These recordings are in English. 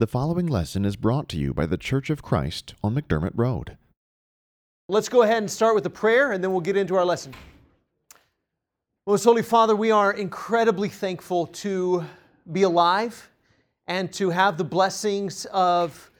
The following lesson is brought to you by the Church of Christ on McDermott Road. Let's go ahead and start with a prayer and then we'll get into our lesson. Most Holy Father, we are incredibly thankful to be alive and to have the blessings of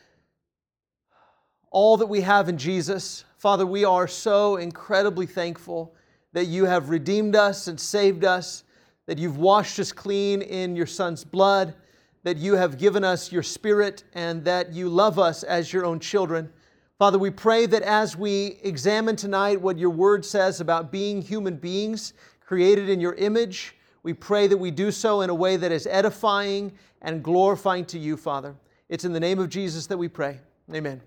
all that we have in Jesus. Father, we are so incredibly thankful that you have redeemed us and saved us, that you've washed us clean in your Son's blood that you have given us your Spirit and that you love us as your own children. Father, we pray that as we examine tonight what your word says about being human beings created in your image, we pray that we do so in a way that is edifying and glorifying to you, Father. It's in the name of Jesus that we pray. Amen.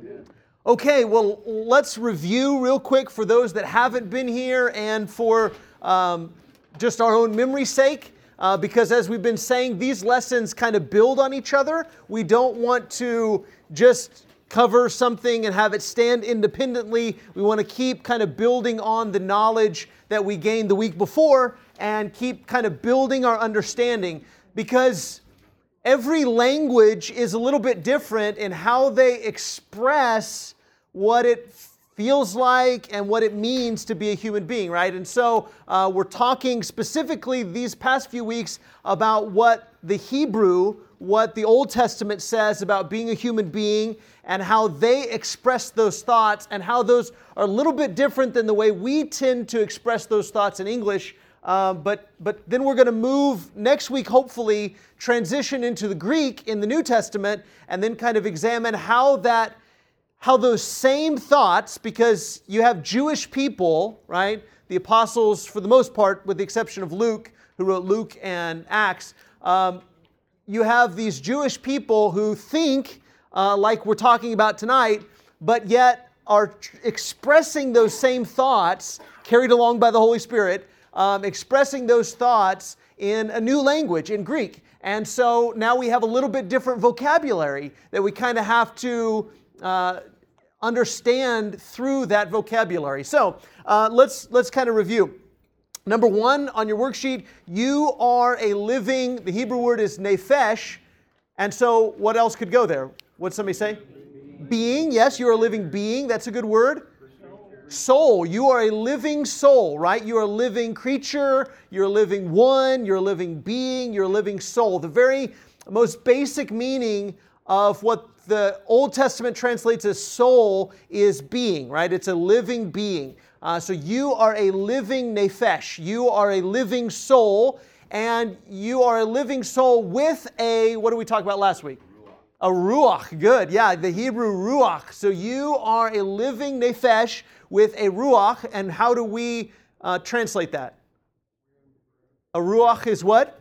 Amen. Okay, well, let's review real quick for those that haven't been here and for um, just our own memory's sake uh, because as we've been saying, these lessons kind of build on each other. We don't want to just cover something and have it stand independently. We want to keep kind of building on the knowledge that we gained the week before and keep kind of building our understanding because every language is a little bit different in how they express what it feels like and what it means to be a human being, right? And so uh, we're talking specifically these past few weeks about what the Hebrew, what the Old Testament says about being a human being and how they express those thoughts and how those are a little bit different than the way we tend to express those thoughts in English. Uh, but, but then we're going to move next week, hopefully, transition into the Greek in the New Testament, and then kind of examine how that how those same thoughts, because you have Jewish people, right? The apostles, for the most part, with the exception of Luke, who wrote Luke and Acts, um, you have these Jewish people who think uh, like we're talking about tonight, but yet are tr- expressing those same thoughts carried along by the Holy Spirit, um, expressing those thoughts in a new language, in Greek. And so now we have a little bit different vocabulary that we kind of have to uh, understand through that vocabulary. So uh, let's let's kind of review. Number one on your worksheet, you are a living. The Hebrew word is nephesh, and so what else could go there? What somebody say? Being. Yes, you're a living being. That's a good word. Soul. You are a living soul, right? You're a living creature. You're a living one. You're a living being. You're a living soul. The very most basic meaning of what the Old Testament translates as soul is being, right? It's a living being. Uh, so you are a living nephesh. You are a living soul, and you are a living soul with a, what did we talk about last week? A ruach. Good. Yeah, the Hebrew ruach. So you are a living nephesh with a ruach, and how do we uh, translate that? A ruach is what?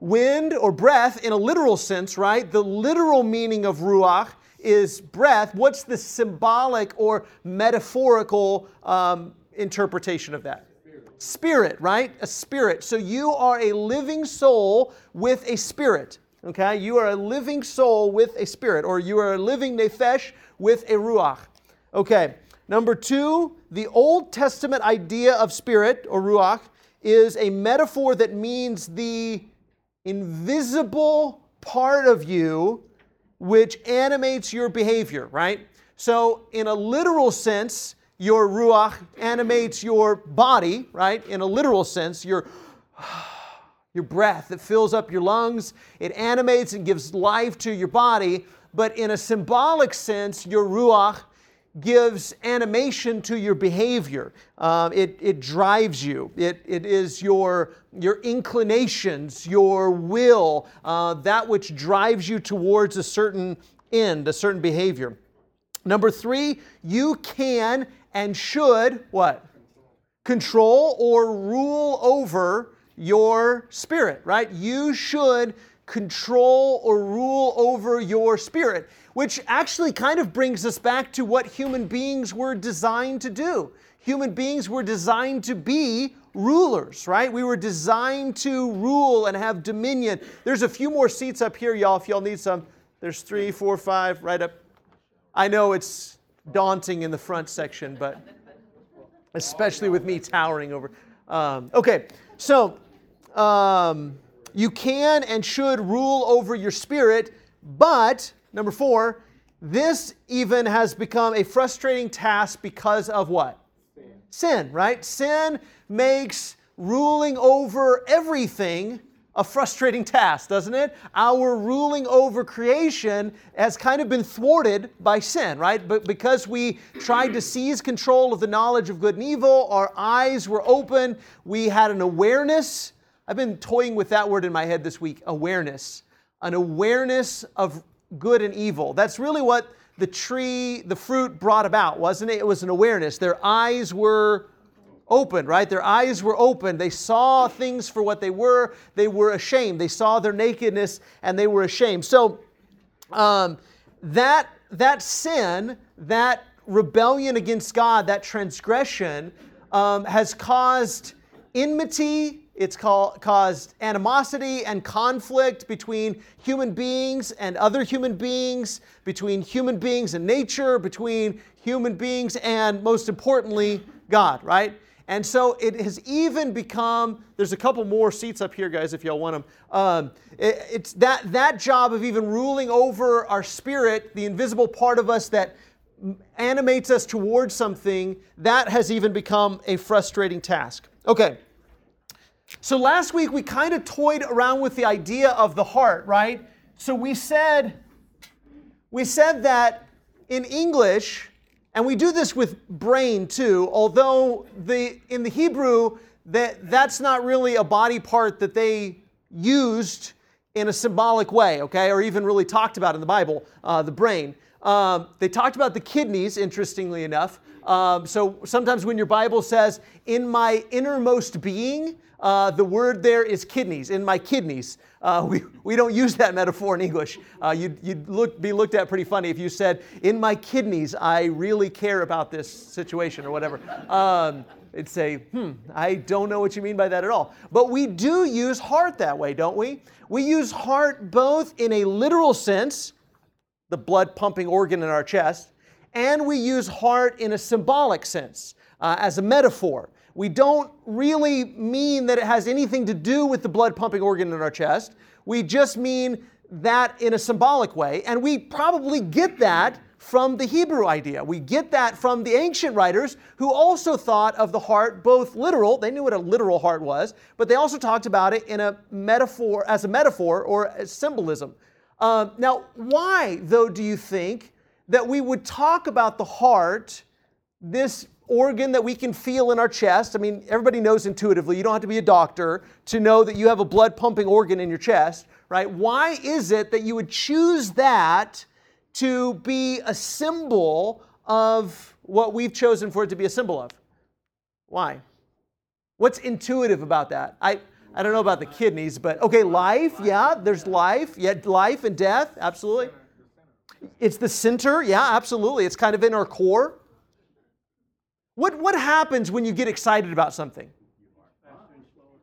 Wind or breath in a literal sense, right? The literal meaning of ruach is breath. What's the symbolic or metaphorical um, interpretation of that? Spirit. spirit, right? A spirit. So you are a living soul with a spirit. Okay? You are a living soul with a spirit, or you are a living nephesh with a ruach. Okay. Number two, the Old Testament idea of spirit or ruach is a metaphor that means the invisible part of you which animates your behavior, right? So, in a literal sense, your ruach animates your body, right? In a literal sense, your your breath that fills up your lungs, it animates and gives life to your body. But in a symbolic sense, your ruach gives animation to your behavior. Uh, it, it drives you. It, it is your, your inclinations, your will, uh, that which drives you towards a certain end, a certain behavior. Number three, you can and should what? Control or rule over your spirit, right? You should control or rule over your spirit which actually kind of brings us back to what human beings were designed to do. Human beings were designed to be rulers, right? We were designed to rule and have dominion. There's a few more seats up here, y'all, if y'all need some. There's three, four, five, right up. I know it's daunting in the front section, but especially with me towering over. Um, okay, so um, you can and should rule over your spirit But, number four, this even has become a frustrating task because of what? Sin, Sin right? Sin makes ruling over everything a frustrating task, doesn't it? Our ruling over creation has kind of been thwarted by sin, right? But because we tried to seize control of the knowledge of good and evil, our eyes were open, we had an awareness. I've been toying with that word in my head this week awareness. An awareness of good and evil. That's really what the tree, the fruit brought about, wasn't it? It was an awareness. Their eyes were opened, right? Their eyes were open. They saw things for what they were. They were ashamed. They saw their nakedness and they were ashamed. So um, that that sin, that rebellion against God, that transgression, um, has caused enmity. It's caused animosity and conflict between human beings and other human beings, between human beings and nature, between human beings and, most importantly, God, right? And so it has even become, there's a couple more seats up here, guys, if y'all want them. Um, it, it's that, that job of even ruling over our spirit, the invisible part of us that animates us towards something, that has even become a frustrating task. Okay. So last week we kind of toyed around with the idea of the heart, right? So we said, we said that in English, and we do this with brain too, although the, in the Hebrew, that, that's not really a body part that they used in a symbolic way, okay, or even really talked about in the Bible, uh, the brain. Um, they talked about the kidneys, interestingly enough. Um, so sometimes when your Bible says, in my innermost being, uh, the word there is kidneys, in my kidneys. Uh, we, we don't use that metaphor in English. Uh, you'd you'd look, be looked at pretty funny if you said, In my kidneys, I really care about this situation or whatever. Um, it'd say, Hmm, I don't know what you mean by that at all. But we do use heart that way, don't we? We use heart both in a literal sense, the blood pumping organ in our chest, and we use heart in a symbolic sense, uh, as a metaphor we don't really mean that it has anything to do with the blood pumping organ in our chest. We just mean that in a symbolic way. And we probably get that from the Hebrew idea. We get that from the ancient writers who also thought of the heart both literal, they knew what a literal heart was, but they also talked about it in a metaphor, as a metaphor or symbolism. Uh, now, why, though, do you think that we would talk about the heart, this organ that we can feel in our chest. I mean, everybody knows intuitively, you don't have to be a doctor to know that you have a blood pumping organ in your chest, right? Why is it that you would choose that to be a symbol of what we've chosen for it to be a symbol of? Why? What's intuitive about that? I, I don't know about the kidneys, but okay, life, yeah, there's life, yeah, life and death, absolutely. It's the center, yeah, absolutely. It's kind of in our core. What, what happens when you get excited about something?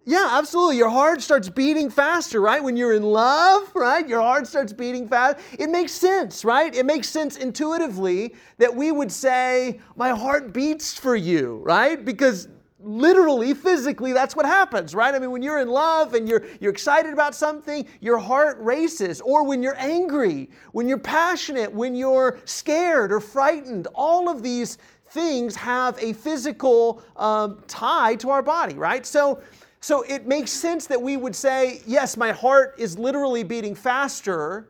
Yeah, absolutely. Your heart starts beating faster, right? When you're in love, right? Your heart starts beating fast. It makes sense, right? It makes sense intuitively that we would say, My heart beats for you, right? Because literally, physically, that's what happens, right? I mean, when you're in love and you're, you're excited about something, your heart races. Or when you're angry, when you're passionate, when you're scared or frightened, all of these things have a physical um, tie to our body, right? So, so it makes sense that we would say, yes, my heart is literally beating faster,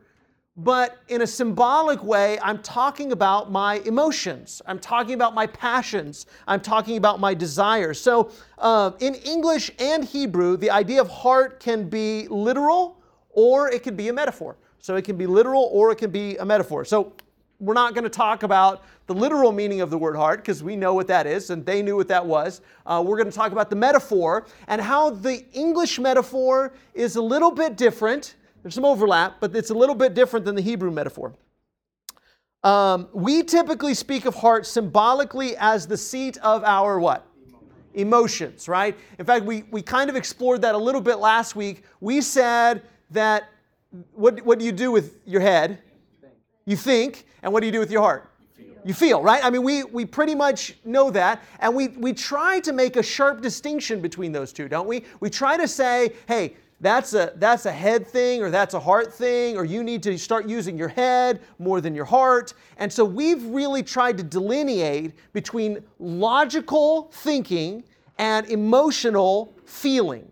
but in a symbolic way, I'm talking about my emotions. I'm talking about my passions. I'm talking about my desires. So, uh, in English and Hebrew, the idea of heart can be literal or it can be a metaphor. So, it can be literal or it can be a metaphor. So, we're not going to talk about the literal meaning of the word heart because we know what that is and they knew what that was. Uh, we're going to talk about the metaphor and how the English metaphor is a little bit different. There's some overlap, but it's a little bit different than the Hebrew metaphor. Um, we typically speak of heart symbolically as the seat of our what? Emotions, right? In fact, we, we kind of explored that a little bit last week. We said that what, what do you do with your head? You think, and what do you do with your heart? You feel, right? I mean, we, we pretty much know that. And we, we try to make a sharp distinction between those two, don't we? We try to say, hey, that's a that's a head thing or that's a heart thing or you need to start using your head more than your heart. And so we've really tried to delineate between logical thinking and emotional feeling.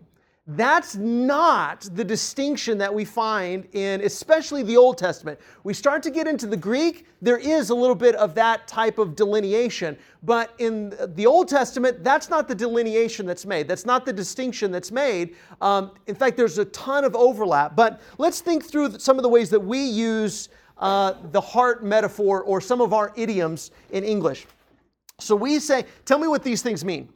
That's not the distinction that we find in especially the Old Testament. We start to get into the Greek, there is a little bit of that type of delineation. But in the Old Testament, that's not the delineation that's made. That's not the distinction that's made. Um, in fact, there's a ton of overlap. But let's think through some of the ways that we use uh, the heart metaphor or some of our idioms in English. So we say, tell me what these things mean.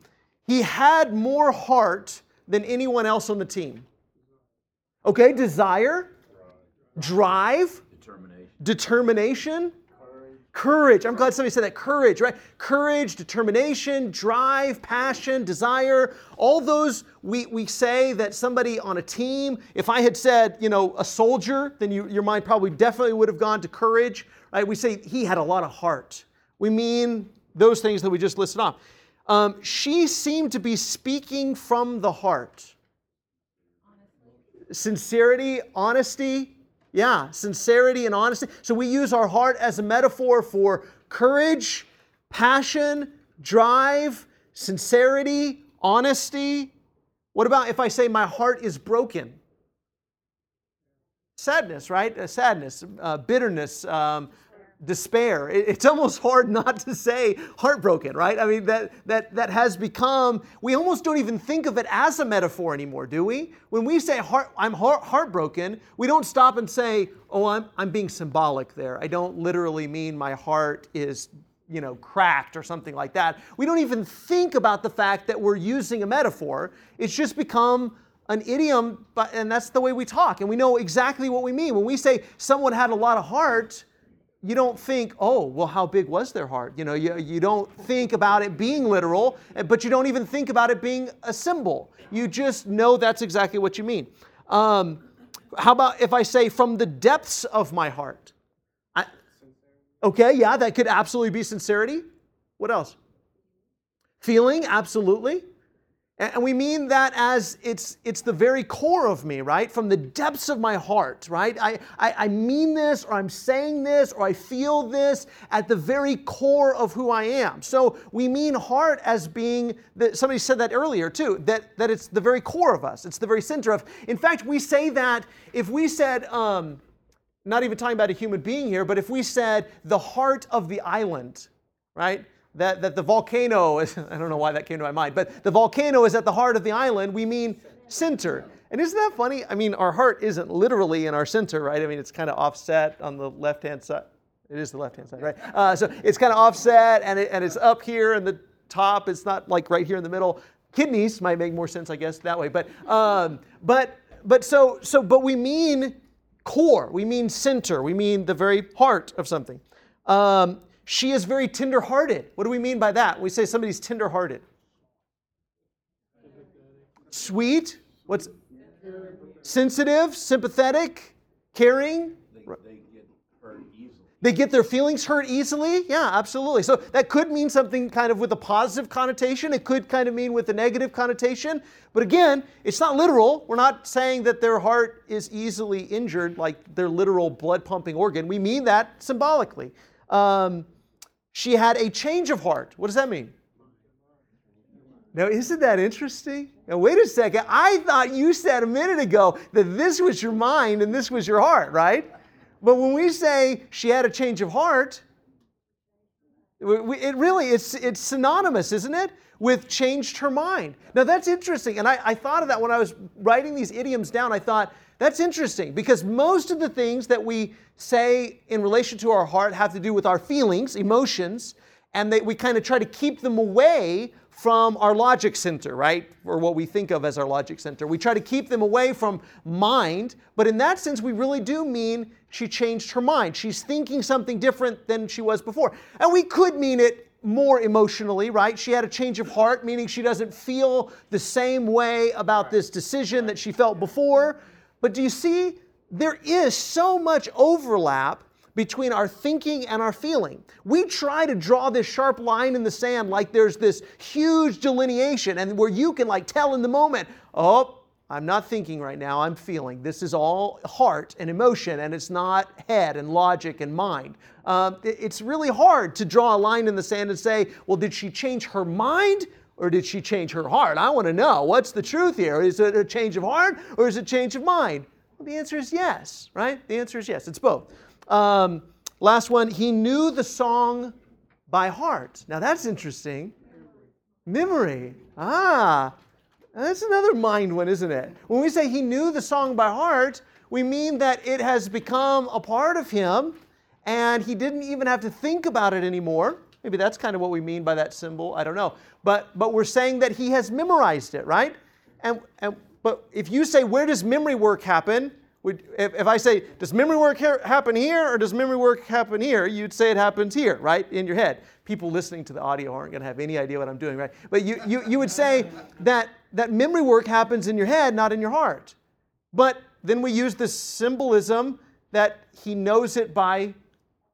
He had more heart than anyone else on the team. Okay, desire, drive, determination, determination courage. I'm glad somebody said that. Courage, right? Courage, determination, drive, passion, desire. All those we, we say that somebody on a team, if I had said, you know, a soldier, then you, your mind probably definitely would have gone to courage, right? We say he had a lot of heart. We mean those things that we just listed off. Um, she seemed to be speaking from the heart. Sincerity, honesty, yeah, sincerity and honesty. So we use our heart as a metaphor for courage, passion, drive, sincerity, honesty. What about if I say my heart is broken? Sadness, right? Uh, sadness, uh, bitterness, um, despair. It's almost hard not to say heartbroken, right? I mean, that, that, that has become, we almost don't even think of it as a metaphor anymore, do we? When we say heart, I'm heart, heartbroken, we don't stop and say, oh, I'm, I'm being symbolic there. I don't literally mean my heart is you know, cracked or something like that. We don't even think about the fact that we're using a metaphor. It's just become an idiom, but, and that's the way we talk. And we know exactly what we mean. When we say someone had a lot of heart, you don't think, oh, well, how big was their heart? You know, you, you don't think about it being literal, but you don't even think about it being a symbol. You just know that's exactly what you mean. Um, how about if I say, from the depths of my heart? I, okay, yeah, that could absolutely be sincerity. What else? Feeling, absolutely. And we mean that as it's, it's the very core of me, right? From the depths of my heart, right? I, I, I, mean this, or I'm saying this, or I feel this at the very core of who I am. So we mean heart as being, the, somebody said that earlier too, that, that it's the very core of us, it's the very center of. In fact, we say that if we said, um, not even talking about a human being here, but if we said the heart of the island, right? That, that the volcano is, I don't know why that came to my mind, but the volcano is at the heart of the island, we mean center. And isn't that funny? I mean, our heart isn't literally in our center, right? I mean, it's kind of offset on the left hand side. It is the left hand side, right? Uh, so it's kind of offset and, it, and it's up here in the top. It's not like right here in the middle. Kidneys might make more sense, I guess, that way. But, um, but, but so, so, but we mean core. We mean center. We mean the very heart of something. Um, she is very tenderhearted. What do we mean by that? We say somebody's tenderhearted. Sweet. What's sensitive, sympathetic, caring? They get their feelings hurt easily? Yeah, absolutely. So that could mean something kind of with a positive connotation. It could kind of mean with a negative connotation. But again, it's not literal. We're not saying that their heart is easily injured like their literal blood pumping organ. We mean that symbolically. Um, she had a change of heart. What does that mean? Now, isn't that interesting? Now, wait a second. I thought you said a minute ago that this was your mind and this was your heart, right? But when we say she had a change of heart, it really it's, it's synonymous, isn't it? With changed her mind. Now that's interesting. And I, I thought of that when I was writing these idioms down. I thought, that's interesting because most of the things that we say in relation to our heart have to do with our feelings, emotions, and they, we kind of try to keep them away from our logic center, right? Or what we think of as our logic center. We try to keep them away from mind, but in that sense, we really do mean she changed her mind. She's thinking something different than she was before. And we could mean it more emotionally, right? She had a change of heart, meaning she doesn't feel the same way about this decision that she felt before. But do you see? There is so much overlap between our thinking and our feeling. We try to draw this sharp line in the sand like there's this huge delineation and where you can like tell in the moment, oh, I'm not thinking right now, I'm feeling. This is all heart and emotion, and it's not head and logic and mind. Um, it's really hard to draw a line in the sand and say, well, did she change her mind or did she change her heart? I want to know what's the truth here. Is it a change of heart or is it a change of mind? Well, the answer is yes, right? The answer is yes. It's both. Um, last one, he knew the song by heart. Now that's interesting. Memory. Ah, that's another mind one, isn't it? When we say he knew the song by heart, we mean that it has become a part of him and he didn't even have to think about it anymore. Maybe that's kind of what we mean by that symbol. I don't know. But, but we're saying that he has memorized it, right? And, and, but if you say, where does memory work happen? Would, if, if I say, does memory work here, happen here or does memory work happen here? You'd say it happens here, right? In your head. People listening to the audio aren't going to have any idea what I'm doing, right? But you, you, you would say that, that memory work happens in your head, not in your heart. But then we use this symbolism that he knows it by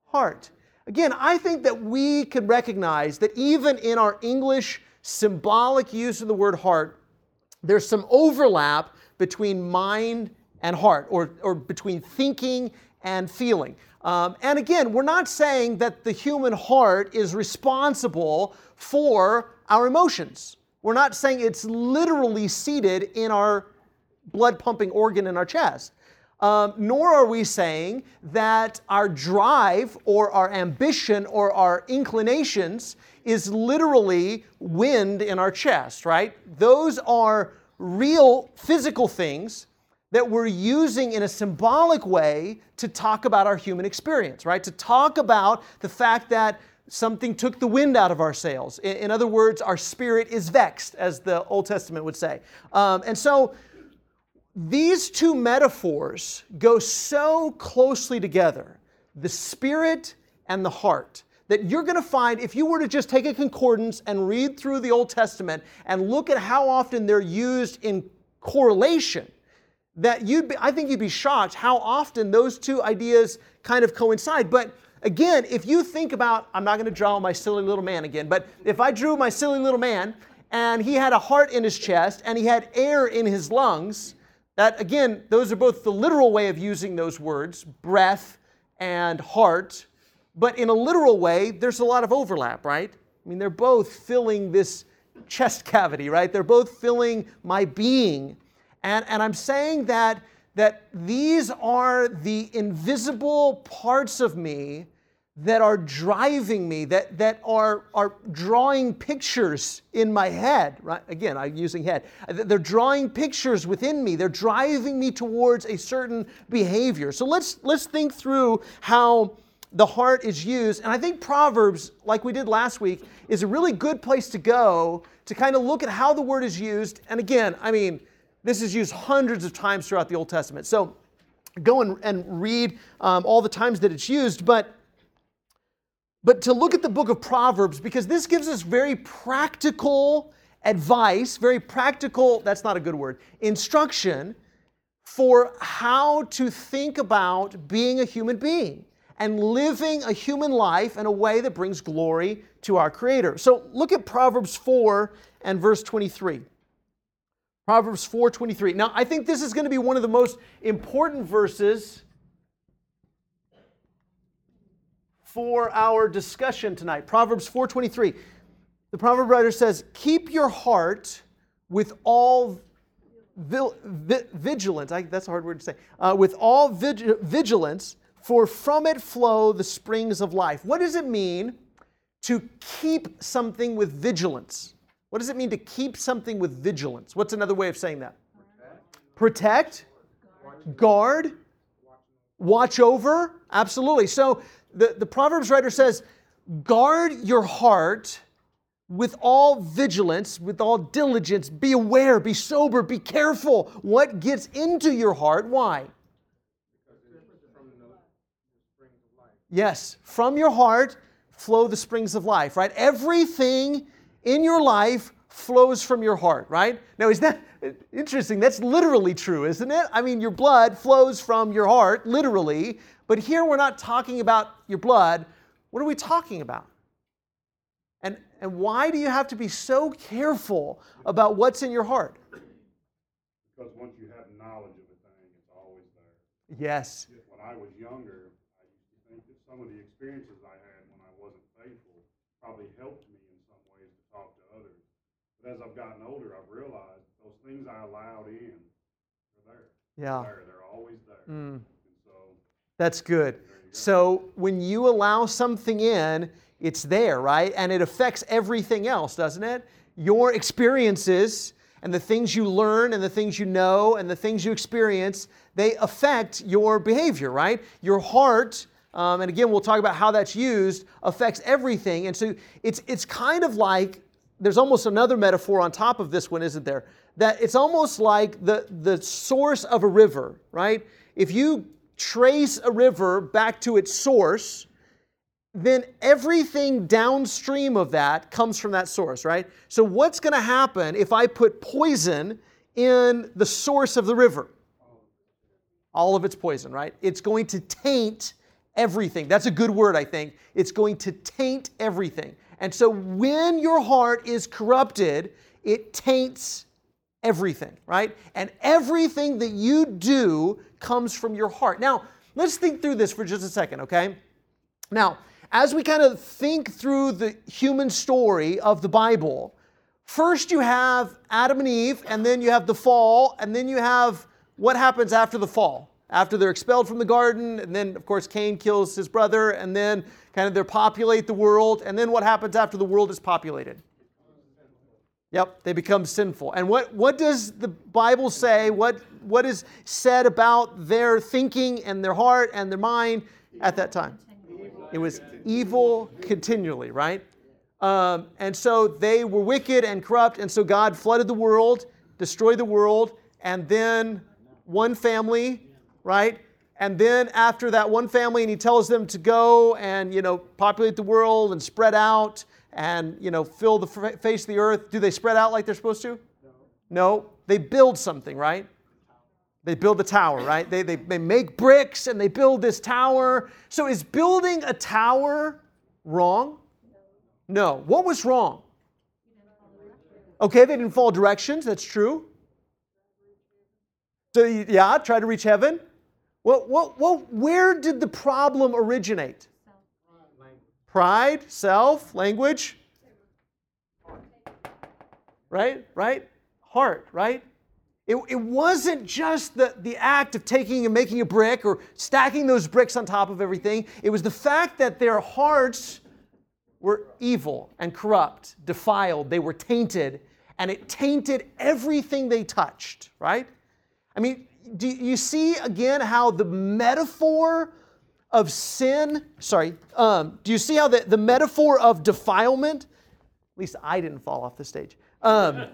heart. Again, I think that we can recognize that even in our English symbolic use of the word heart, there's some overlap between mind and heart, or, or between thinking and feeling. Um, and again, we're not saying that the human heart is responsible for our emotions. We're not saying it's literally seated in our blood pumping organ in our chest. Um, nor are we saying that our drive or our ambition or our inclinations is literally wind in our chest, right? Those are real physical things that we're using in a symbolic way to talk about our human experience, right? To talk about the fact that something took the wind out of our sails. In, in other words, our spirit is vexed, as the Old Testament would say. Um, and so, these two metaphors go so closely together the spirit and the heart that you're going to find if you were to just take a concordance and read through the Old Testament and look at how often they're used in correlation, that you'd be, I think you'd be shocked how often those two ideas kind of coincide. But again, if you think about, I'm not going to draw my silly little man again, but if I drew my silly little man and he had a heart in his chest and he had air in his lungs, that, again, those are both the literal way of using those words, breath and heart. But in a literal way, there's a lot of overlap, right? I mean, they're both filling this chest cavity, right? They're both filling my being. And, and I'm saying that, that these are the invisible parts of me that are driving me, that, that are, are drawing pictures in my head, right? Again, I'm using head. They're drawing pictures within me. They're driving me towards a certain behavior. So let's, let's think through how the heart is used. And I think Proverbs, like we did last week, is a really good place to go to kind of look at how the word is used. And again, I mean, this is used hundreds of times throughout the Old Testament. So go and, and read um, all the times that it's used. But but to look at the book of Proverbs because this gives us very practical advice, very practical, that's not a good word, instruction for how to think about being a human being and living a human life in a way that brings glory to our Creator. So look at Proverbs 4 and verse 23. Proverbs 4:23. Now, I think this is going to be one of the most important verses for our discussion tonight. Proverbs 4:23. The proverb writer says, "Keep your heart with all vigilance." I, that's a hard word to say. Uh, with all vig- vigilance, for from it flow the springs of life. What does it mean to keep something with vigilance? What does it mean to keep something with vigilance? What's another way of saying that? Protect, guard, watch over. Absolutely. So the, the Proverbs writer says, guard your heart with all vigilance, with all diligence. Be aware, be sober, be careful what gets into your heart. Why? Yes, from your heart flow the springs of life, right? Everything in your life flows from your heart, right? Now, is that interesting? That's literally true, isn't it? I mean, your blood flows from your heart, literally, but here we're not talking about your blood. What are we talking about? And, and why do you have to be so careful about what's in your heart? Because once you have knowledge of a thing, it's always there. Yes. When I was younger, I used to think that some of the experiences I had when I wasn't faithful probably helped me in some ways to talk to others. But as I've gotten older, I've realized those things I allowed in, they're there. Yeah. They're, there. they're always there. Mm. That's good. So when you allow something in, it's there, right? And it affects everything else, doesn't it? Your experiences and the things you learn and the things you know and the things you experience, they affect your behavior, right? Your heart, um, and again, we'll talk about how that's used, affects everything. And so it's, it's kind of like there's almost another metaphor on top of this one, isn't there? That it's almost like the, the source of a river, right? If you trace a river back to its source, then everything downstream of that comes from that source, right? So, what's going to happen if I put poison in the source of the river? All of it's poison, right? It's going to taint everything. That's a good word, I think. It's going to taint everything. And so, when your heart is corrupted, it taints everything, right? And everything that you do comes from your heart. Now, let's think through this for just a second, okay? Now, as we kind of think through the human story of the Bible, first you have Adam and Eve, and then you have the fall, and then you have what happens after the fall. After they're expelled from the garden, and then, of course, Cain kills his brother, and then kind of they populate the world, and then what happens after the world is populated? Yep, they become sinful. And what, what does the Bible say? What, what is said about their thinking and their heart and their mind at that time? It was evil continually, right? Um, and so they were wicked and corrupt, and so God flooded the world, destroyed the world, and then one family, right? And then after that one family, and he tells them to go and you know populate the world and spread out and you know fill the face of the earth. Do they spread out like they're supposed to? No. They build something, right? They build the tower, right? They, they, they make bricks and they build this tower. So is building a tower wrong? No. What was wrong? Okay, they didn't follow directions. That's true. So yeah, try to reach heaven. Well, well, well, where did the problem originate? Pride, self, language. Right, right? Heart, right? It, it wasn't just the, the act of taking and making a brick or stacking those bricks on top of everything. It was the fact that their hearts were evil and corrupt, defiled, they were tainted, and it tainted everything they touched, right? I mean, do you see again how the metaphor of sin, sorry, um, do you see how the, the metaphor of defilement, at least I didn't fall off the stage. Um,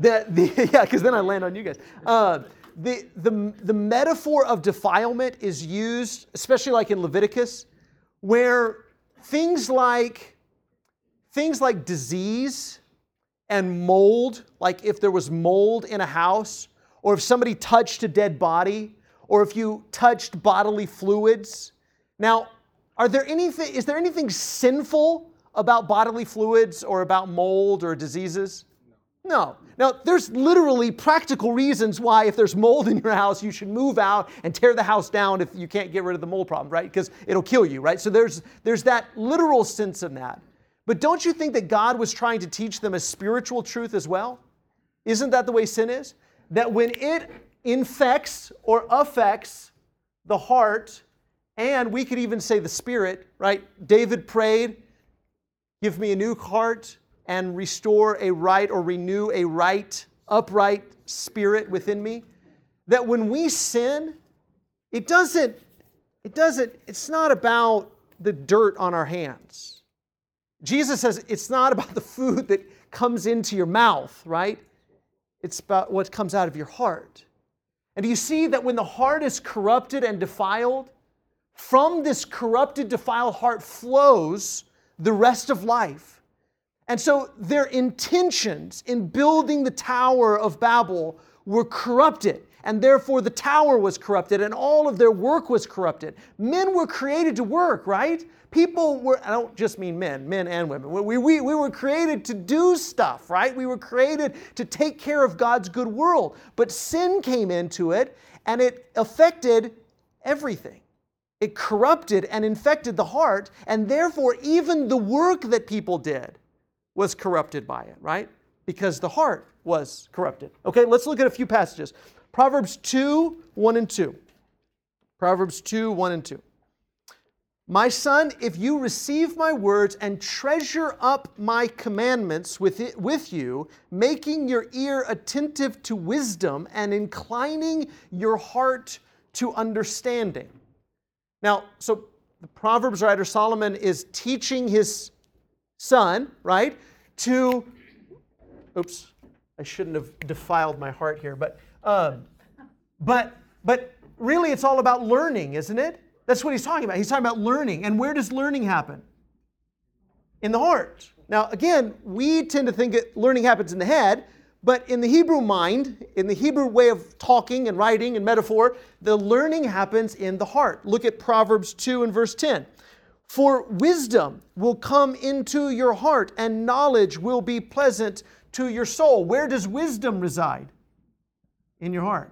the, the, yeah, because then I land on you guys. Uh, the, the, the metaphor of defilement is used, especially like in Leviticus, where things like things like disease and mold, like if there was mold in a house, or if somebody touched a dead body, or if you touched bodily fluids. Now, are there anything, is there anything sinful about bodily fluids or about mold or diseases? No. Now, there's literally practical reasons why, if there's mold in your house, you should move out and tear the house down if you can't get rid of the mold problem, right? Because it'll kill you, right? So there's, there's that literal sense in that. But don't you think that God was trying to teach them a spiritual truth as well? Isn't that the way sin is? That when it infects or affects the heart, and we could even say the spirit, right? David prayed, Give me a new heart and restore a right or renew a right, upright spirit within me. That when we sin, it doesn't, it doesn't, it's not about the dirt on our hands. Jesus says it's not about the food that comes into your mouth, right? It's about what comes out of your heart. And do you see that when the heart is corrupted and defiled, from this corrupted, defiled heart flows the rest of life. And so their intentions in building the Tower of Babel were corrupted. and therefore the tower was corrupted and all of their work was corrupted. Men were created to work, right? People were, I don't just mean men, men and women. We, we, we were created to do stuff, right? We were created to take care of God's good world. But sin came into it and it affected everything. It corrupted and infected the heart, and therefore, even the work that people did was corrupted by it, right? Because the heart was corrupted. Okay, let's look at a few passages. Proverbs 2 1 and 2. Proverbs 2 1 and 2. My son, if you receive my words and treasure up my commandments with, it, with you, making your ear attentive to wisdom and inclining your heart to understanding. Now, so the Proverbs writer Solomon is teaching his son, right, to, oops, I shouldn't have defiled my heart here, but, um, but, but really it's all about learning, isn't it? That's what he's talking about. He's talking about learning. And where does learning happen? In the heart. Now, again, we tend to think that learning happens in the head, but in the Hebrew mind, in the Hebrew way of talking and writing and metaphor, the learning happens in the heart. Look at Proverbs 2 and verse 10. For wisdom will come into your heart, and knowledge will be pleasant to your soul. Where does wisdom reside? In your heart.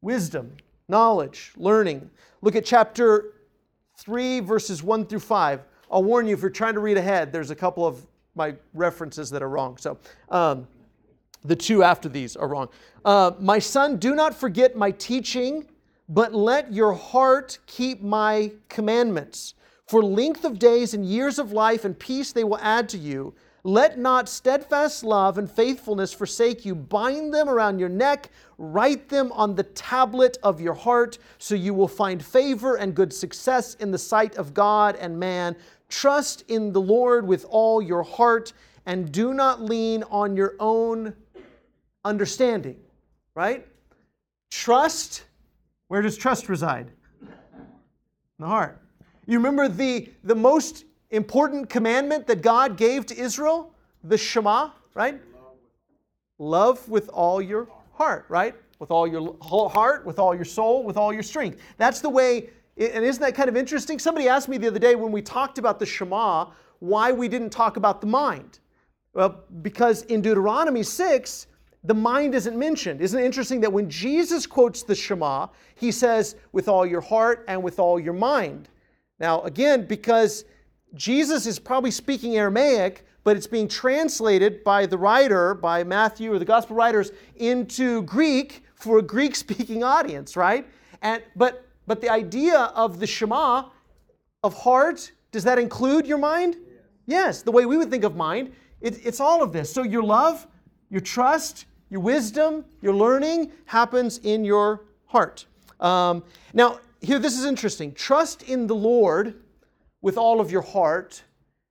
Wisdom, knowledge, learning. Look at chapter 3, verses 1 through 5. I'll warn you if you're trying to read ahead, there's a couple of my references that are wrong. So, um, the two after these are wrong. Uh, my son, do not forget my teaching, but let your heart keep my commandments. For length of days and years of life and peace they will add to you. Let not steadfast love and faithfulness forsake you. Bind them around your neck, write them on the tablet of your heart, so you will find favor and good success in the sight of God and man. Trust in the Lord with all your heart, and do not lean on your own understanding, right? Trust, where does trust reside? In the heart. You remember the, the most important commandment that God gave to Israel? The Shema, right? Love with all your heart, right? With all your whole heart, with all your soul, with all your strength. That's the way, and isn't that kind of interesting? Somebody asked me the other day when we talked about the Shema why we didn't talk about the mind. Well, because in Deuteronomy 6, the mind isn't mentioned. Isn't it interesting that when Jesus quotes the Shema, he says, with all your heart and with all your mind? Now, again, because Jesus is probably speaking Aramaic, but it's being translated by the writer, by Matthew or the gospel writers, into Greek for a Greek speaking audience, right? And, but, but the idea of the Shema, of heart, does that include your mind? Yes, the way we would think of mind, it, it's all of this. So your love, your trust, your wisdom, your learning happens in your heart. Um, now, here, this is interesting. Trust in the Lord with all of your heart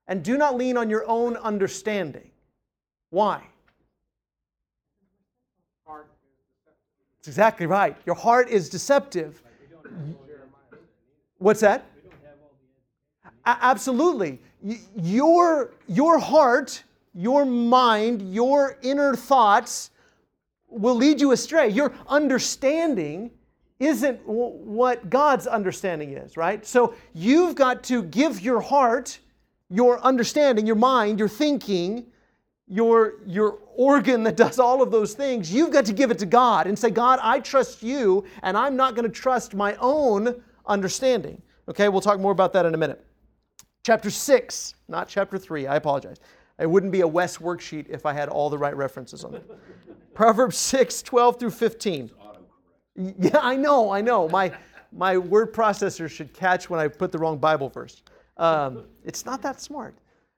and do not lean on your own understanding. Why? That's exactly right. Your heart is deceptive. What's that? absolutely. Your, your heart, your mind, your inner thoughts will lead you astray. Your understanding isn't what God's understanding is, right? So you've got to give your heart, your understanding, your mind, your thinking, your, your organ that does all of those things, you've got to give it to God and say, God, I trust you, and I'm not going to trust my own understanding. Okay, we'll talk more about that in a minute. Chapter 6, not chapter 3, I apologize. It wouldn't be a West worksheet if I had all the right references on it. Proverbs 6, 12 through 15. Yeah, I know, I know. My, my word processor should catch when I put the wrong Bible verse. Um, it's not that smart.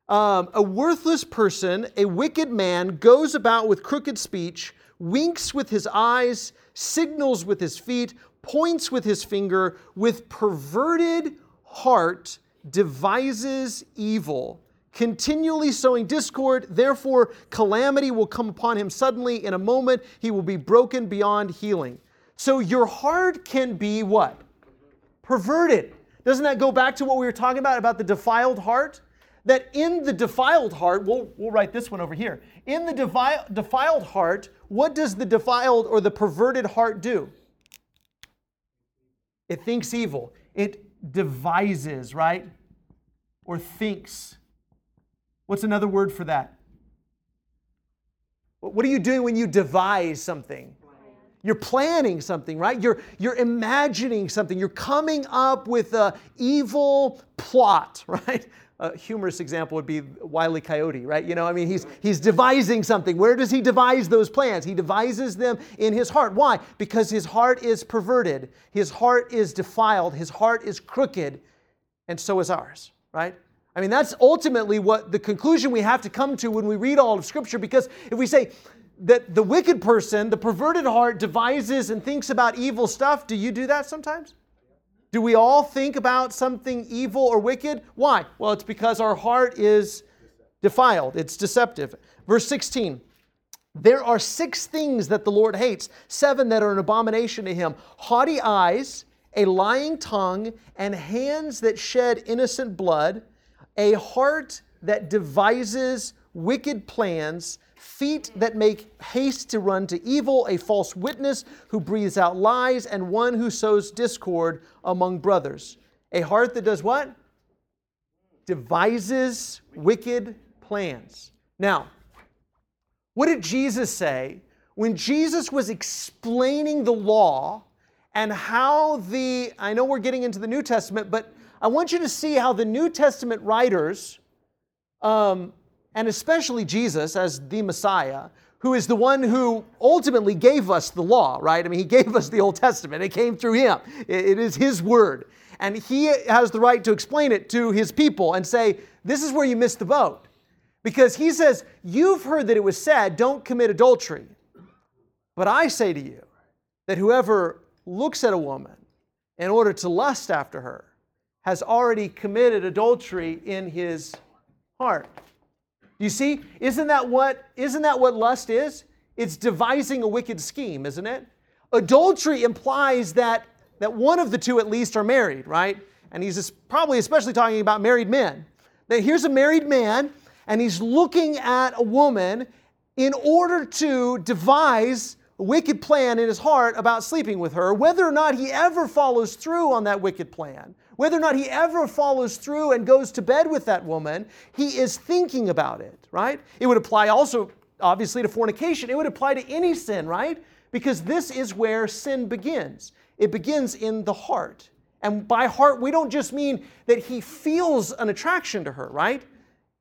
Um, a worthless person, a wicked man, goes about with crooked speech, winks with his eyes, signals with his feet, points with his finger, with perverted heart devises evil continually sowing discord. Therefore, calamity will come upon him suddenly. In a moment, he will be broken beyond healing. So, your heart can be what? Perverted. Doesn't that go back to what we were talking about, about the defiled heart? that in the defiled heart, we'll, we'll write this one over here. In the defi- defiled heart, what does the defiled or the perverted heart do? It thinks evil. It devises, right? Or thinks. What's another word for that? What are you doing when you devise something? You're planning something, right? You're, you're imagining something. You're coming up with an evil plot, right? A humorous example would be Wiley Coyote, right? You know, I mean, he's, he's devising something. Where does he devise those plans? He devises them in his heart. Why? Because his heart is perverted, his heart is defiled, his heart is crooked, and so is ours, right? I mean, that's ultimately what the conclusion we have to come to when we read all of Scripture, because if we say, that the wicked person, the perverted heart, devises and thinks about evil stuff. Do you do that sometimes? Do we all think about something evil or wicked? Why? Well, it's because our heart is defiled, it's deceptive. Verse 16 There are six things that the Lord hates, seven that are an abomination to him haughty eyes, a lying tongue, and hands that shed innocent blood, a heart that devises wicked plans feet that make haste to run to evil, a false witness who breathes out lies, and one who sows discord among brothers. A heart that does what? Devises wicked plans. Now, what did Jesus say when Jesus was explaining the law and how the, I know we're getting into the New Testament, but I want you to see how the New Testament writers um, and especially Jesus as the Messiah, who is the one who ultimately gave us the law, right? I mean, he gave us the Old Testament. It came through him, it is his word. And he has the right to explain it to his people and say, this is where you missed the boat. Because he says, You've heard that it was said, don't commit adultery. But I say to you that whoever looks at a woman in order to lust after her has already committed adultery in his heart. You see, isn't that what isn't that what lust is? It's devising a wicked scheme, isn't it? Adultery implies that that one of the two at least are married, right? And he's probably especially talking about married men. That here's a married man and he's looking at a woman in order to devise a wicked plan in his heart about sleeping with her, whether or not he ever follows through on that wicked plan whether or not he ever follows through and goes to bed with that woman, he is thinking about it, right? It would apply also, obviously, to fornication. It would apply to any sin, right? Because this is where sin begins. It begins in the heart. And by heart, we don't just mean that he feels an attraction to her, right?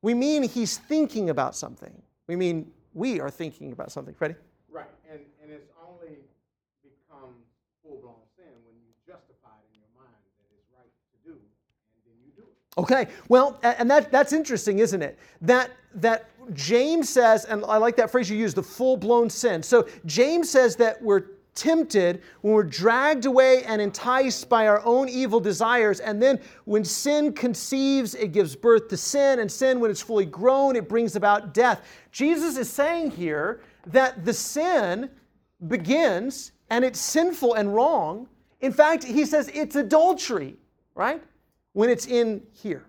We mean he's thinking about something. We mean we are thinking about something. Freddie? Right. And, and it's only become full blown sin when you justify it in your mind that it's right to do, and then you do it. Okay, well, and that, that's interesting, isn't it? That, that James says, and I like that phrase you use, the full blown sin. So James says that we're tempted when we're dragged away and enticed by our own evil desires. And then when sin conceives, it gives birth to sin. And sin, when it's fully grown, it brings about death. Jesus is saying here that the sin begins and it's sinful and wrong. In fact, he says it's adultery, right? When it's in here,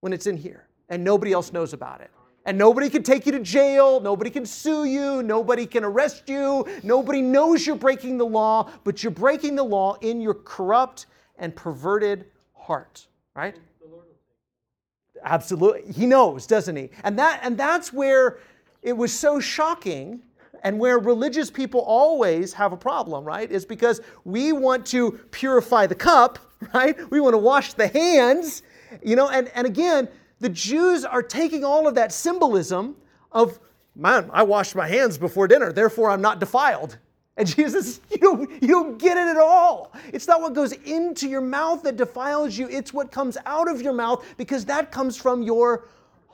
when it's in here, and nobody else knows about it. And nobody can take you to jail, nobody can sue you, nobody can arrest you, nobody knows you're breaking the law, but you're breaking the law in your corrupt and perverted heart, right? Absolutely. He knows, doesn't he? And that and that's where it was so shocking and where religious people always have a problem, right? Is because we want to purify the cup, right? We want to wash the hands, you know, and, and again, the Jews are taking all of that symbolism of, man, I washed my hands before dinner, therefore I'm not defiled. And Jesus, you don't, you don't get it at all. It's not what goes into your mouth that defiles you, it's what comes out of your mouth because that comes from your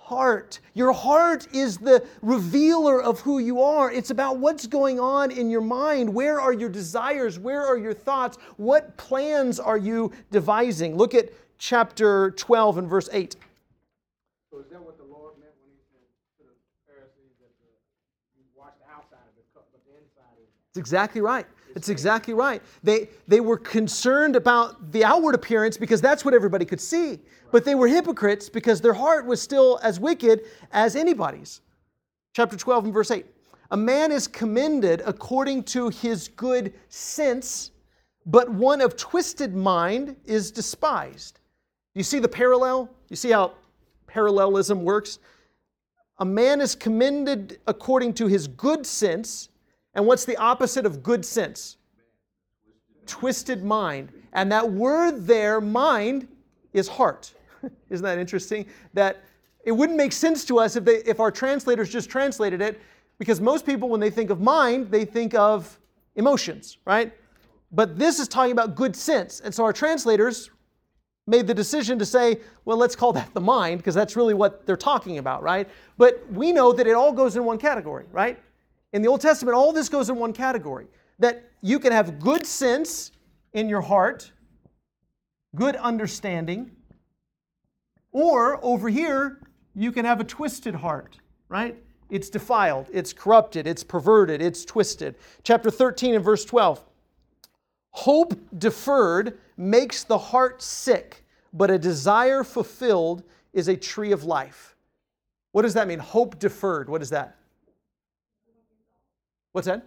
heart. Your heart is the revealer of who you are. It's about what's going on in your mind. Where are your desires? Where are your thoughts? What plans are you devising? Look at chapter 12 and verse 8. So is that what the Lord meant when he said to the Pharisees that the, you wash the outside of the cup, but the inside is That's exactly right. That's exactly right. They, they were concerned about the outward appearance because that's what everybody could see. But they were hypocrites because their heart was still as wicked as anybody's. Chapter 12 and verse 8. A man is commended according to his good sense, but one of twisted mind is despised. You see the parallel? You see how parallelism works? A man is commended according to his good sense. And what's the opposite of good sense? Twisted mind. And that word there, mind, is heart. Isn't that interesting? That it wouldn't make sense to us if, they, if our translators just translated it, because most people, when they think of mind, they think of emotions, right? But this is talking about good sense. And so our translators made the decision to say, well, let's call that the mind, because that's really what they're talking about, right? But we know that it all goes in one category, right? In the Old Testament, all this goes in one category that you can have good sense in your heart, good understanding, or over here, you can have a twisted heart, right? It's defiled, it's corrupted, it's perverted, it's twisted. Chapter 13 and verse 12. Hope deferred makes the heart sick, but a desire fulfilled is a tree of life. What does that mean? Hope deferred. What is that? What's that?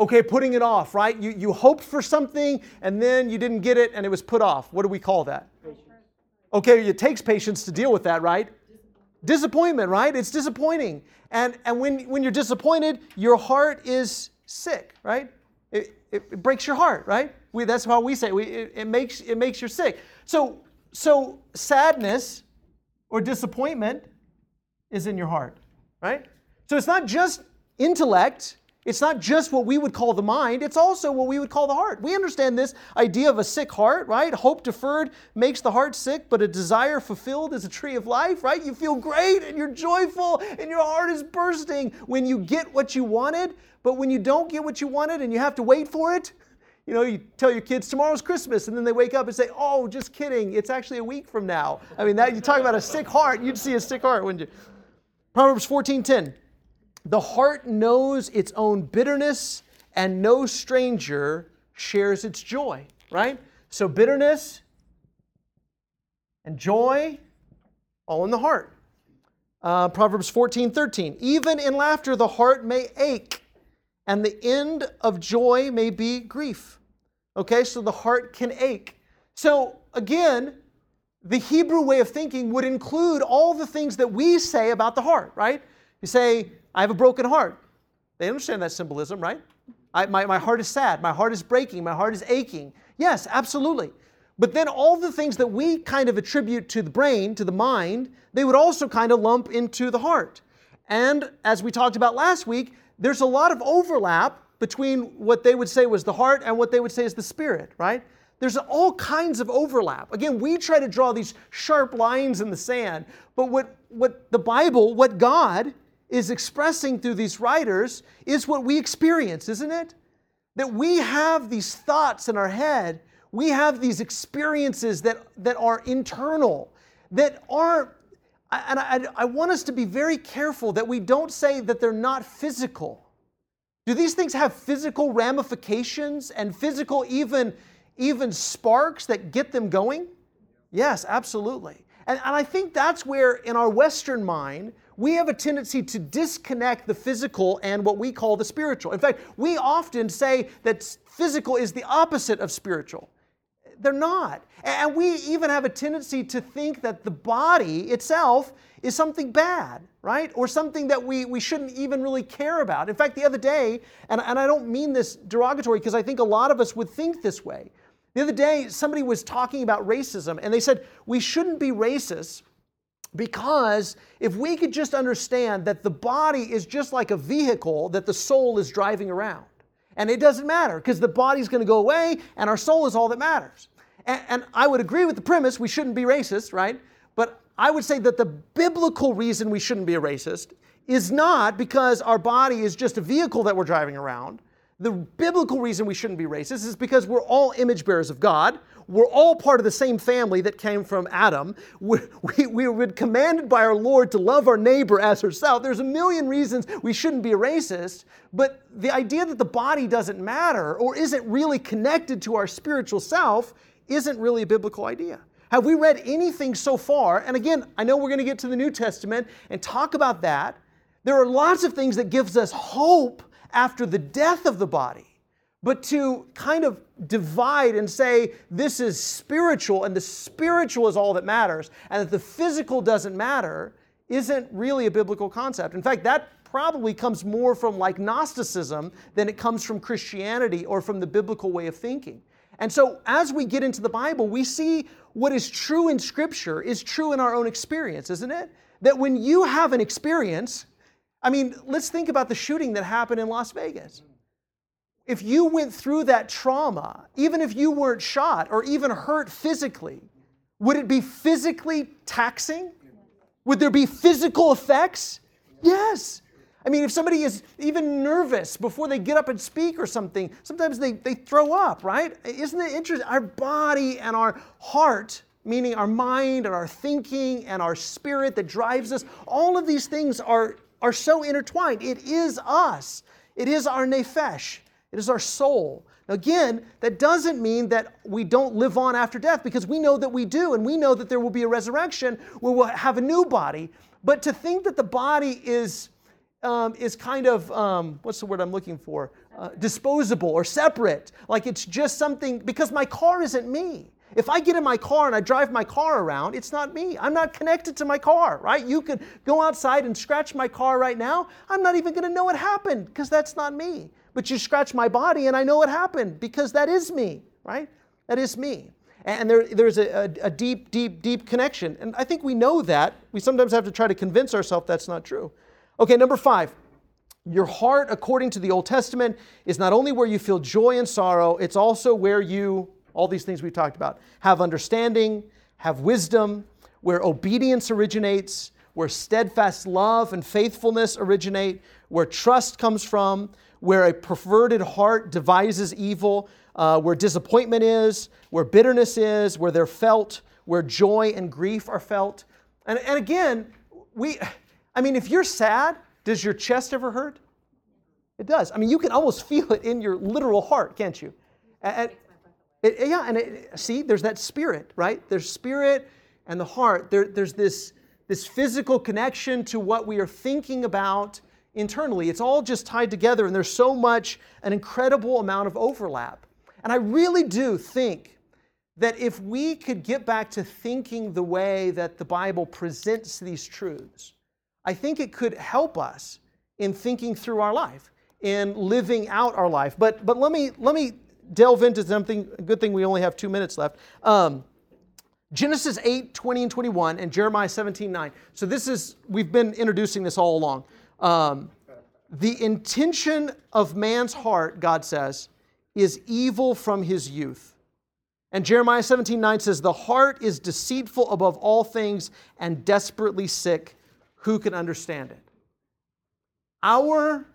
Okay, putting it off, right? You, you hoped for something and then you didn't get it and it was put off. What do we call that? Okay, it takes patience to deal with that, right? Disappointment, right? It's disappointing. And, and when, when you're disappointed, your heart is sick, right? It, it, it breaks your heart, right? We, that's how we say it. We, it, it, makes, it makes you sick. So, so sadness or disappointment is in your heart, right? So it's not just intellect, it's not just what we would call the mind, it's also what we would call the heart. We understand this idea of a sick heart, right? Hope deferred makes the heart sick, but a desire fulfilled is a tree of life, right? You feel great and you're joyful and your heart is bursting when you get what you wanted, but when you don't get what you wanted and you have to wait for it, you know, you tell your kids tomorrow's Christmas, and then they wake up and say, "Oh, just kidding! It's actually a week from now." I mean, that you talk about a sick heart. You'd see a sick heart, wouldn't you? Proverbs 14:10. The heart knows its own bitterness, and no stranger shares its joy, right? So, bitterness and joy, all in the heart. Uh, Proverbs 14 13. Even in laughter, the heart may ache, and the end of joy may be grief. Okay, so the heart can ache. So, again, the Hebrew way of thinking would include all the things that we say about the heart, right? You say, I have a broken heart. They understand that symbolism, right? I, my, my heart is sad. My heart is breaking. My heart is aching. Yes, absolutely. But then all the things that we kind of attribute to the brain, to the mind, they would also kind of lump into the heart. And as we talked about last week, there's a lot of overlap between what they would say was the heart and what they would say is the spirit, right? There's all kinds of overlap. Again, we try to draw these sharp lines in the sand, but what, what the Bible, what God is expressing through these writers is what we experience, isn't it? That we have these thoughts in our head, we have these experiences that, that are internal, that are, and I, I want us to be very careful that we don't say that they're not physical. Do these things have physical ramifications and physical, even, even sparks that get them going? Yes, absolutely. And, and I think that's where, in our Western mind, we have a tendency to disconnect the physical and what we call the spiritual. In fact, we often say that physical is the opposite of spiritual. They're not. And we even have a tendency to think that the body itself is something bad, right? Or something that we, we shouldn't even really care about. In fact, the other day, and, and I don't mean this derogatory because I think a lot of us would think this way. The other day, somebody was talking about racism, and they said, we shouldn't be racist because if we could just understand that the body is just like a vehicle that the soul is driving around, and it doesn't matter because the body's going to go away and our soul is all that matters. And, and, I would agree with the premise we shouldn't be racist, right? But I would say that the biblical reason we shouldn't be a racist is not because our body is just a vehicle that we're driving around. The biblical reason we shouldn't be racist is because we're all image bearers of God. We're all part of the same family that came from Adam. We, we, we were commanded by our Lord to love our neighbor as herself. There's a million reasons we shouldn't be racist, but the idea that the body doesn't matter or isn't really connected to our spiritual self isn't really a biblical idea. Have we read anything so far? And again, I know we're going to get to the New Testament and talk about that. There are lots of things that gives us hope after the death of the body. But to kind of divide and say this is spiritual and the spiritual is all that matters and that the physical doesn't matter isn't really a biblical concept. In fact, that probably comes more from like Gnosticism than it comes from Christianity or from the biblical way of thinking. And so as we get into the Bible, we see what is true in Scripture is true in our own experience, isn't it? That when you have an experience, I mean, let's think about the shooting that happened in Las Vegas. If you went through that trauma, even if you weren't shot or even hurt physically, would it be physically taxing? Would there be physical effects? Yes. I mean, if somebody is even nervous before they get up and speak or something, sometimes they, they throw up, right? Isn't it interesting? Our body and our heart, meaning our mind and our thinking and our spirit that drives us, all of these things are, are so intertwined. It is us, it is our nephesh, it is our soul. Again, that doesn't mean that we don't live on after death because we know that we do, and we know that there will be a resurrection where we'll have a new body. But to think that the body is um, is kind of, um, what's the word I'm looking for? Uh, disposable or separate. Like it's just something, because my car isn't me. If I get in my car and I drive my car around, it's not me. I'm not connected to my car, right? You could go outside and scratch my car right now. I'm not even going to know what happened because that's not me. But you scratch my body and I know what happened because that is me, right? That is me. And there, there's a, a, a deep, deep, deep connection. And I think we know that. We sometimes have to try to convince ourselves that's not true. Okay, number five. Your heart, according to the Old Testament, is not only where you feel joy and sorrow, it's also where you, all these things we've talked about, have understanding, have wisdom, where obedience originates, where steadfast love and faithfulness originate, where trust comes from, where a perverted heart devises evil, uh, where disappointment is, where bitterness is, where they're felt, where joy and grief are felt. And, and again, we I mean, if you're sad, does your chest ever hurt? It does. I mean, you can almost feel it in your literal heart, can't you? And, it, yeah, and it, see, there's that spirit, right? There's spirit and the heart. There, there's this, this physical connection to what we are thinking about internally. It's all just tied together, and there's so much, an incredible amount of overlap. And I really do think that if we could get back to thinking the way that the Bible presents these truths, I think it could help us in thinking through our life, in living out our life. But, but let, me, let me delve into something. Good thing we only have two minutes left. Um, Genesis 8, 20 and 21, and Jeremiah 17, 9. So this is, we've been introducing this all along. Um, the intention of man's heart, God says, is evil from his youth. And Jeremiah 17, 9 says, The heart is deceitful above all things and desperately sick who can understand it? Our,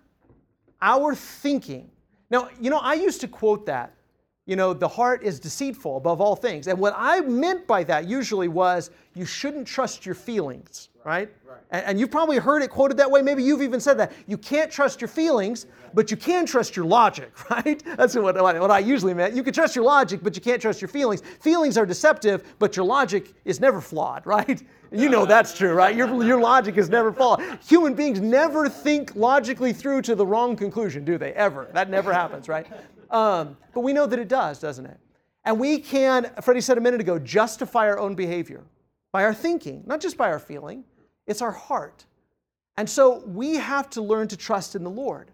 our thinking. Now, you know, I used to quote that. You know, the heart is deceitful above all things. And what I meant by that usually was you shouldn't trust your feelings, right? right. And, and you've probably heard it quoted that way. Maybe you've even said that. You can't trust your feelings, but you can trust your logic, right? That's what, what I usually meant. You can trust your logic, but you can't trust your feelings. Feelings are deceptive, but your logic is never flawed, right? You know that's true, right? Your, your logic is never flawed. Human beings never think logically through to the wrong conclusion, do they? Ever. That never happens, right? Um, but we know that it does, doesn't it? And we can, Freddie said a minute ago, justify our own behavior by our thinking, not just by our feeling, it's our heart. And so we have to learn to trust in the Lord.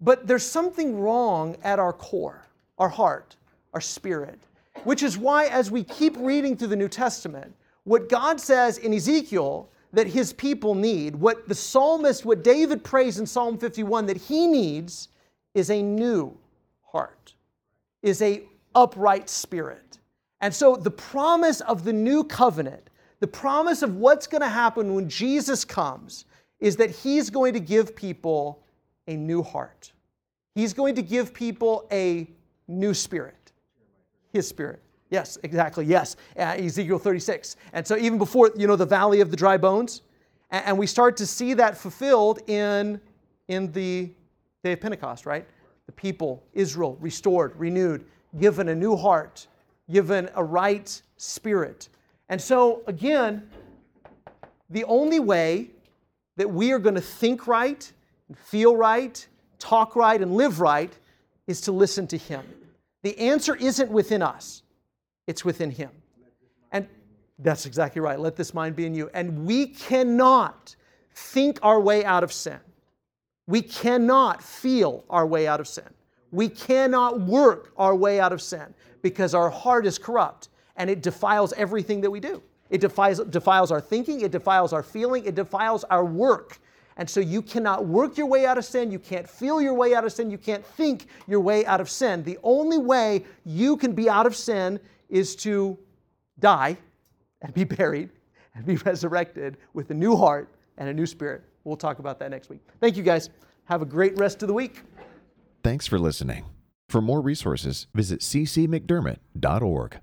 But there's something wrong at our core, our heart, our spirit, which is why, as we keep reading through the New Testament, what God says in Ezekiel that his people need, what the psalmist, what David prays in Psalm 51 that he needs, is a new heart, is a upright spirit. And so the promise of the new covenant, the promise of what's going to happen when Jesus comes, is that he's going to give people a new heart. He's going to give people a new spirit, his spirit. Yes, exactly. Yes, uh, Ezekiel 36. And so even before, you know, the valley of the dry bones, and, and we start to see that fulfilled in in the day of Pentecost, right? The people, Israel, restored, renewed, given a new heart, given a right spirit. And so again, the only way that we are going to think right, feel right, talk right, and live right is to listen to Him. The answer isn't within us, it's within Him. And that's exactly right. Let this mind be in you. And we cannot think our way out of sin. We cannot feel our way out of sin. We cannot work our way out of sin because our heart is corrupt and it defiles everything that we do. It defiles, defiles our thinking, it defiles our feeling, it defiles our work. And so you cannot work your way out of sin, you can't feel your way out of sin, you can't think your way out of sin. The only way you can be out of sin is to die and be buried and be resurrected with a new heart and a new spirit. We'll talk about that next week. Thank you guys. Have a great rest of the week. Thanks for listening. For more resources, visit ccmcdermott.org.